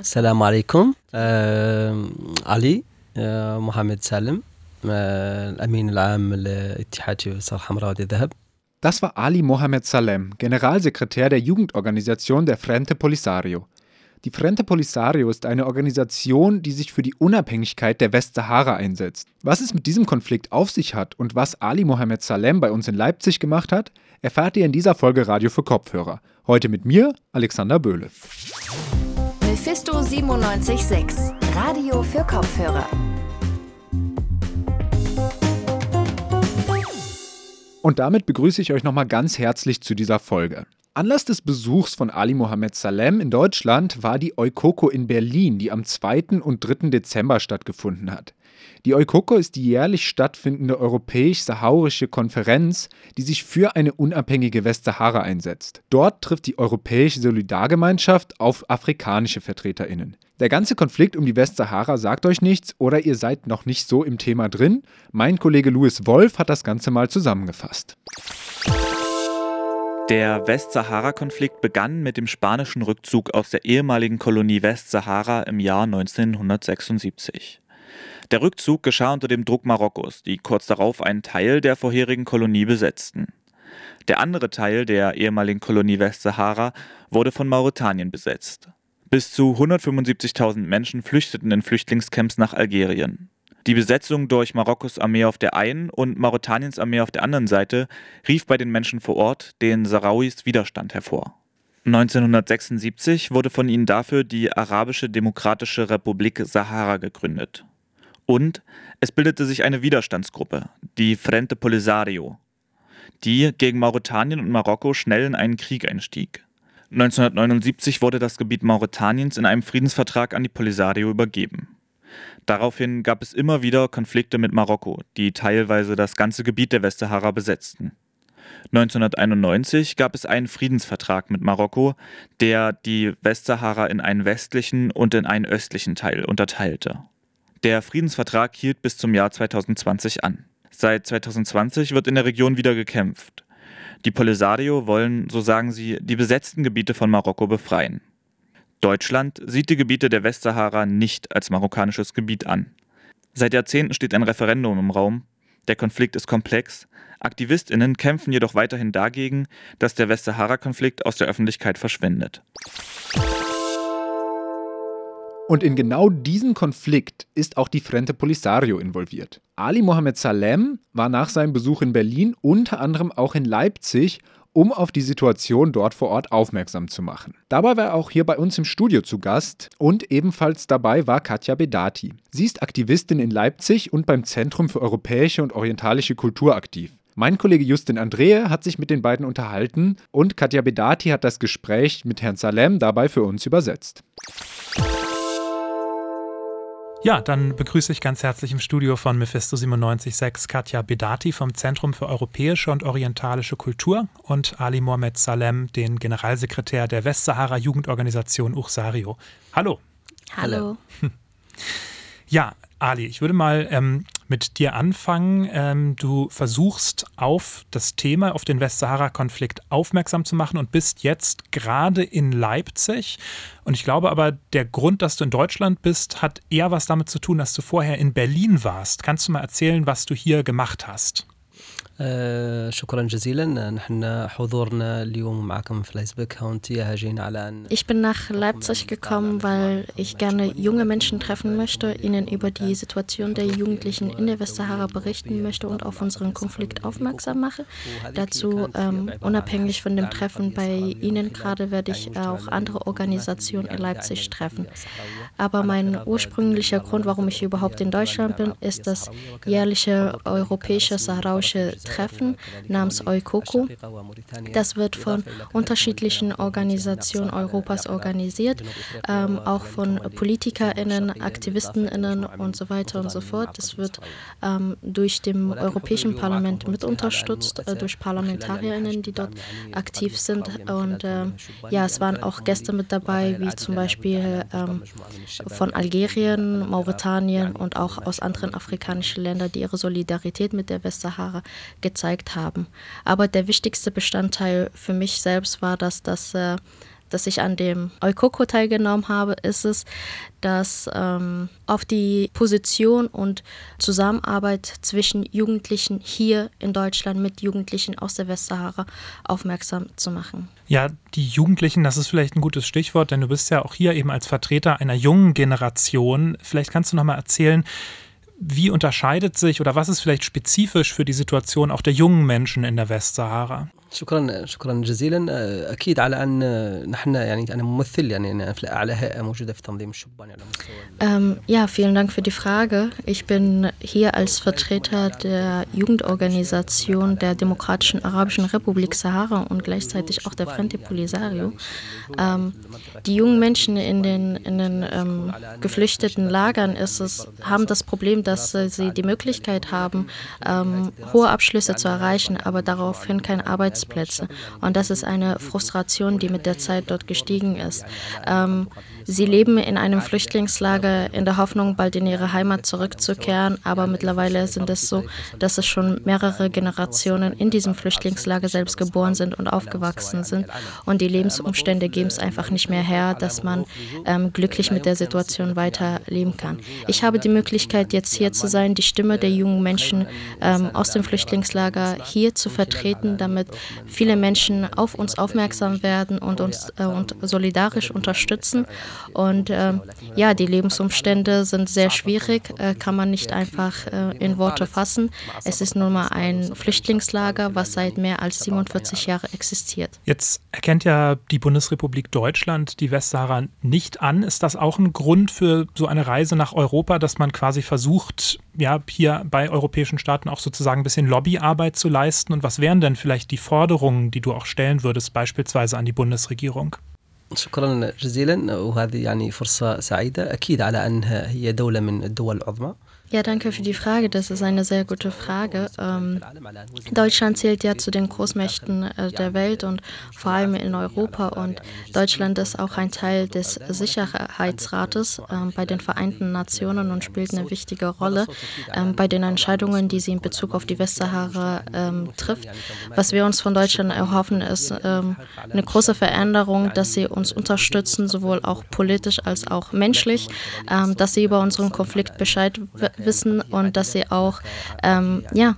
السلام عليكم آه علي آه محمد سالم آه الأمين العام لاتحاد شباب الحمراء ودي ذهب Das war Ali Mohamed Salem, Generalsekretär der Jugendorganisation der Frente Polisario. Die Frente Polisario ist eine Organisation, die sich für die Unabhängigkeit der Westsahara einsetzt. Was es mit diesem Konflikt auf sich hat und was Ali Mohamed Salem bei uns in Leipzig gemacht hat, erfahrt ihr in dieser Folge Radio für Kopfhörer. Heute mit mir, Alexander Böhle. Mephisto 97.6, Radio für Kopfhörer. Und damit begrüße ich euch nochmal ganz herzlich zu dieser Folge. Anlass des Besuchs von Ali Mohamed Salem in Deutschland war die Eukoko in Berlin, die am 2. und 3. Dezember stattgefunden hat. Die Eukoko ist die jährlich stattfindende europäisch-sahaurische Konferenz, die sich für eine unabhängige Westsahara einsetzt. Dort trifft die Europäische Solidargemeinschaft auf afrikanische VertreterInnen. Der ganze Konflikt um die Westsahara sagt euch nichts oder ihr seid noch nicht so im Thema drin. Mein Kollege Louis Wolf hat das Ganze mal zusammengefasst. Der Westsahara-Konflikt begann mit dem spanischen Rückzug aus der ehemaligen Kolonie Westsahara im Jahr 1976. Der Rückzug geschah unter dem Druck Marokkos, die kurz darauf einen Teil der vorherigen Kolonie besetzten. Der andere Teil der ehemaligen Kolonie Westsahara wurde von Mauretanien besetzt. Bis zu 175.000 Menschen flüchteten in Flüchtlingscamps nach Algerien. Die Besetzung durch Marokkos Armee auf der einen und Mauretaniens Armee auf der anderen Seite rief bei den Menschen vor Ort den Sahrawis Widerstand hervor. 1976 wurde von ihnen dafür die Arabische Demokratische Republik Sahara gegründet. Und es bildete sich eine Widerstandsgruppe, die Frente Polisario, die gegen Mauretanien und Marokko schnell in einen Krieg einstieg. 1979 wurde das Gebiet Mauretaniens in einem Friedensvertrag an die Polisario übergeben. Daraufhin gab es immer wieder Konflikte mit Marokko, die teilweise das ganze Gebiet der Westsahara besetzten. 1991 gab es einen Friedensvertrag mit Marokko, der die Westsahara in einen westlichen und in einen östlichen Teil unterteilte. Der Friedensvertrag hielt bis zum Jahr 2020 an. Seit 2020 wird in der Region wieder gekämpft. Die Polisario wollen, so sagen sie, die besetzten Gebiete von Marokko befreien. Deutschland sieht die Gebiete der Westsahara nicht als marokkanisches Gebiet an. Seit Jahrzehnten steht ein Referendum im Raum. Der Konflikt ist komplex. Aktivistinnen kämpfen jedoch weiterhin dagegen, dass der Westsahara-Konflikt aus der Öffentlichkeit verschwindet. Und in genau diesen Konflikt ist auch die Frente Polisario involviert. Ali Mohamed Salem war nach seinem Besuch in Berlin unter anderem auch in Leipzig, um auf die Situation dort vor Ort aufmerksam zu machen. Dabei war er auch hier bei uns im Studio zu Gast und ebenfalls dabei war Katja Bedati. Sie ist Aktivistin in Leipzig und beim Zentrum für europäische und orientalische Kultur aktiv. Mein Kollege Justin Andrehe hat sich mit den beiden unterhalten und Katja Bedati hat das Gespräch mit Herrn Salem dabei für uns übersetzt. Ja, dann begrüße ich ganz herzlich im Studio von Mephisto 97.6 Katja Bedati vom Zentrum für europäische und orientalische Kultur und Ali Mohamed Salem, den Generalsekretär der Westsahara Jugendorganisation Uchsario. Hallo. Hallo. Ja, Ali, ich würde mal ähm, mit dir anfangen. Ähm, du versuchst auf das Thema, auf den Westsahara-Konflikt aufmerksam zu machen und bist jetzt gerade in Leipzig. Und ich glaube aber, der Grund, dass du in Deutschland bist, hat eher was damit zu tun, dass du vorher in Berlin warst. Kannst du mal erzählen, was du hier gemacht hast? Ich bin nach Leipzig gekommen, weil ich gerne junge Menschen treffen möchte, ihnen über die Situation der Jugendlichen in der Westsahara berichten möchte und auf unseren Konflikt aufmerksam mache. Dazu, ähm, unabhängig von dem Treffen bei Ihnen gerade, werde ich äh, auch andere Organisationen in Leipzig treffen. Aber mein ursprünglicher Grund, warum ich überhaupt in Deutschland bin, ist das jährliche europäische saharauische Treffen namens Eukoko. Das wird von unterschiedlichen Organisationen Europas organisiert, ähm, auch von PolitikerInnen, AktivistInnen und so weiter und so fort. Das wird ähm, durch dem Europäischen Parlament mit unterstützt, äh, durch ParlamentarierInnen, die dort aktiv sind. Und äh, ja, es waren auch Gäste mit dabei, wie zum Beispiel ähm, von Algerien, Mauretanien und auch aus anderen afrikanischen Ländern, die ihre Solidarität mit der Westsahara gezeigt haben. Aber der wichtigste Bestandteil für mich selbst war, dass das äh, dass ich an dem Eukoko teilgenommen habe, ist es, dass ähm, auf die Position und Zusammenarbeit zwischen Jugendlichen hier in Deutschland mit Jugendlichen aus der Westsahara aufmerksam zu machen. Ja, die Jugendlichen, das ist vielleicht ein gutes Stichwort, denn du bist ja auch hier eben als Vertreter einer jungen Generation. Vielleicht kannst du noch mal erzählen, wie unterscheidet sich oder was ist vielleicht spezifisch für die Situation auch der jungen Menschen in der Westsahara? شكرا شكرا جزيلا اكيد على ان نحن يعني انا ممثل يعني في اعلى هيئه موجوده في تنظيم الشبان على مستوى ähm, Ja, vielen Dank für die Frage. Ich bin hier als Vertreter der Jugendorganisation der Demokratischen Arabischen Republik Sahara und gleichzeitig auch der Frente Polisario. Ähm, die jungen Menschen in den, in den ähm, geflüchteten Lagern ist es, haben das Problem, dass sie die Möglichkeit haben, ähm, hohe Abschlüsse zu erreichen, aber daraufhin kein Arbeits Arbeitsplätze. Und das ist eine Frustration, die mit der Zeit dort gestiegen ist. Ähm, sie leben in einem Flüchtlingslager in der Hoffnung, bald in ihre Heimat zurückzukehren, aber mittlerweile sind es so, dass es schon mehrere Generationen in diesem Flüchtlingslager selbst geboren sind und aufgewachsen sind. Und die Lebensumstände geben es einfach nicht mehr her, dass man ähm, glücklich mit der Situation weiterleben kann. Ich habe die Möglichkeit, jetzt hier zu sein, die Stimme der jungen Menschen ähm, aus dem Flüchtlingslager hier zu vertreten, damit viele Menschen auf uns aufmerksam werden und uns äh, und solidarisch unterstützen. Und äh, ja, die Lebensumstände sind sehr schwierig, äh, kann man nicht einfach äh, in Worte fassen. Es ist nun mal ein Flüchtlingslager, was seit mehr als 47 Jahren existiert. Jetzt erkennt ja die Bundesrepublik Deutschland die Westsahara nicht an. Ist das auch ein Grund für so eine Reise nach Europa, dass man quasi versucht, ja, hier bei europäischen Staaten auch sozusagen ein bisschen Lobbyarbeit zu leisten? Und was wären denn vielleicht die Forderungen, die du auch stellen würdest, beispielsweise an die Bundesregierung? شكرا جزيلا وهذه يعني فرصة سعيدة أكيد على أنها هي دولة من الدول العظمى Ja, danke für die Frage. Das ist eine sehr gute Frage. Ähm, Deutschland zählt ja zu den Großmächten äh, der Welt und vor allem in Europa. Und Deutschland ist auch ein Teil des Sicherheitsrates äh, bei den Vereinten Nationen und spielt eine wichtige Rolle äh, bei den Entscheidungen, die sie in Bezug auf die Westsahara ähm, trifft. Was wir uns von Deutschland erhoffen, ist ähm, eine große Veränderung, dass sie uns unterstützen, sowohl auch politisch als auch menschlich, ähm, dass sie über unseren Konflikt Bescheid wissen und dass sie auch ähm, ja,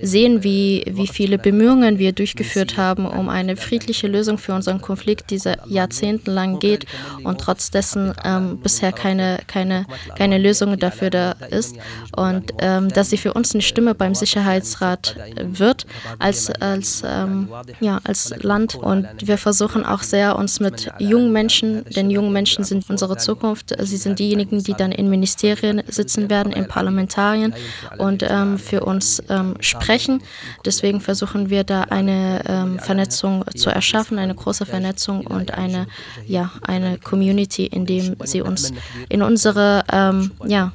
sehen, wie, wie viele Bemühungen wir durchgeführt haben, um eine friedliche Lösung für unseren Konflikt, dieser jahrzehntelang geht und trotz dessen ähm, bisher keine, keine, keine Lösung dafür da ist. Und ähm, dass sie für uns eine Stimme beim Sicherheitsrat wird als, als, ähm, ja, als Land. Und wir versuchen auch sehr, uns mit jungen Menschen, denn junge Menschen sind unsere Zukunft, sie sind diejenigen, die dann in Ministerien sitzen werden, in Parlamentarien und ähm, für uns ähm, sprechen. Deswegen versuchen wir da eine ähm, Vernetzung zu erschaffen, eine große Vernetzung und eine, ja, eine Community, in dem sie uns in unsere, ähm, ja,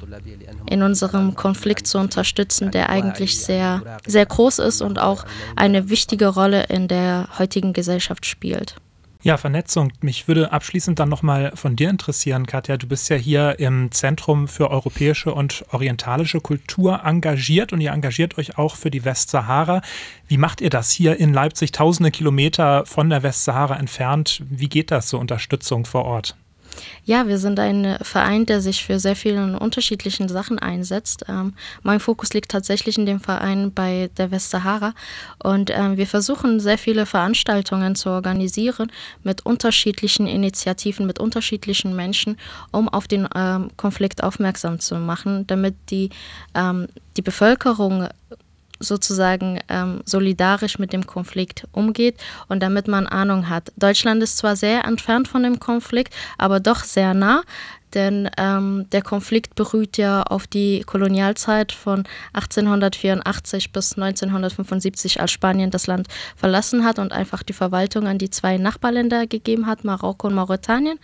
in unserem Konflikt zu unterstützen, der eigentlich sehr, sehr groß ist und auch eine wichtige Rolle in der heutigen Gesellschaft spielt. Ja, Vernetzung. Mich würde abschließend dann nochmal von dir interessieren, Katja. Du bist ja hier im Zentrum für europäische und orientalische Kultur engagiert und ihr engagiert euch auch für die Westsahara. Wie macht ihr das hier in Leipzig, tausende Kilometer von der Westsahara entfernt? Wie geht das, so Unterstützung vor Ort? Ja, wir sind ein Verein, der sich für sehr viele unterschiedliche Sachen einsetzt. Ähm, mein Fokus liegt tatsächlich in dem Verein bei der Westsahara und ähm, wir versuchen sehr viele Veranstaltungen zu organisieren mit unterschiedlichen Initiativen, mit unterschiedlichen Menschen, um auf den ähm, Konflikt aufmerksam zu machen, damit die, ähm, die Bevölkerung sozusagen ähm, solidarisch mit dem Konflikt umgeht und damit man Ahnung hat. Deutschland ist zwar sehr entfernt von dem Konflikt, aber doch sehr nah. Denn ähm, der Konflikt beruht ja auf die Kolonialzeit von 1884 bis 1975, als Spanien das Land verlassen hat und einfach die Verwaltung an die zwei Nachbarländer gegeben hat, Marokko und Mauretanien.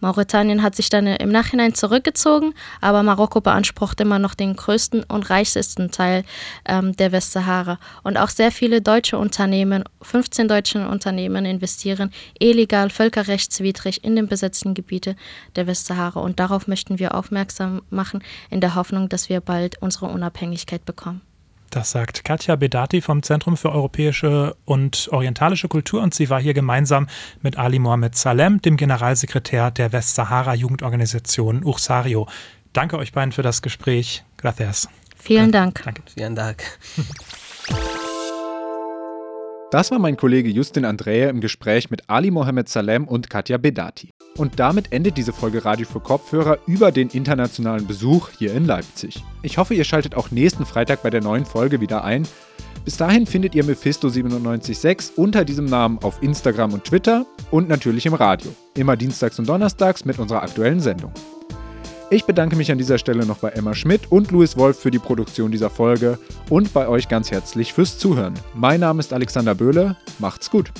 Mauretanien hat sich dann im Nachhinein zurückgezogen, aber Marokko beansprucht immer noch den größten und reichsten Teil ähm, der Westsahara. Und auch sehr viele deutsche Unternehmen, 15 deutsche Unternehmen investieren illegal, völkerrechtswidrig in den besetzten Gebiete der Westsahara. Und darauf möchten wir aufmerksam machen, in der Hoffnung, dass wir bald unsere Unabhängigkeit bekommen. Das sagt Katja Bedati vom Zentrum für europäische und orientalische Kultur und sie war hier gemeinsam mit Ali Mohamed Salem, dem Generalsekretär der Westsahara-Jugendorganisation Ursario. Danke euch beiden für das Gespräch. Gracias. Vielen Dank. Danke. Vielen Dank. Das war mein Kollege Justin Andrea im Gespräch mit Ali Mohamed Salem und Katja Bedati. Und damit endet diese Folge Radio für Kopfhörer über den internationalen Besuch hier in Leipzig. Ich hoffe, ihr schaltet auch nächsten Freitag bei der neuen Folge wieder ein. Bis dahin findet ihr Mephisto976 unter diesem Namen auf Instagram und Twitter und natürlich im Radio. Immer dienstags und donnerstags mit unserer aktuellen Sendung. Ich bedanke mich an dieser Stelle noch bei Emma Schmidt und Louis Wolf für die Produktion dieser Folge und bei euch ganz herzlich fürs Zuhören. Mein Name ist Alexander Böhle. Macht's gut.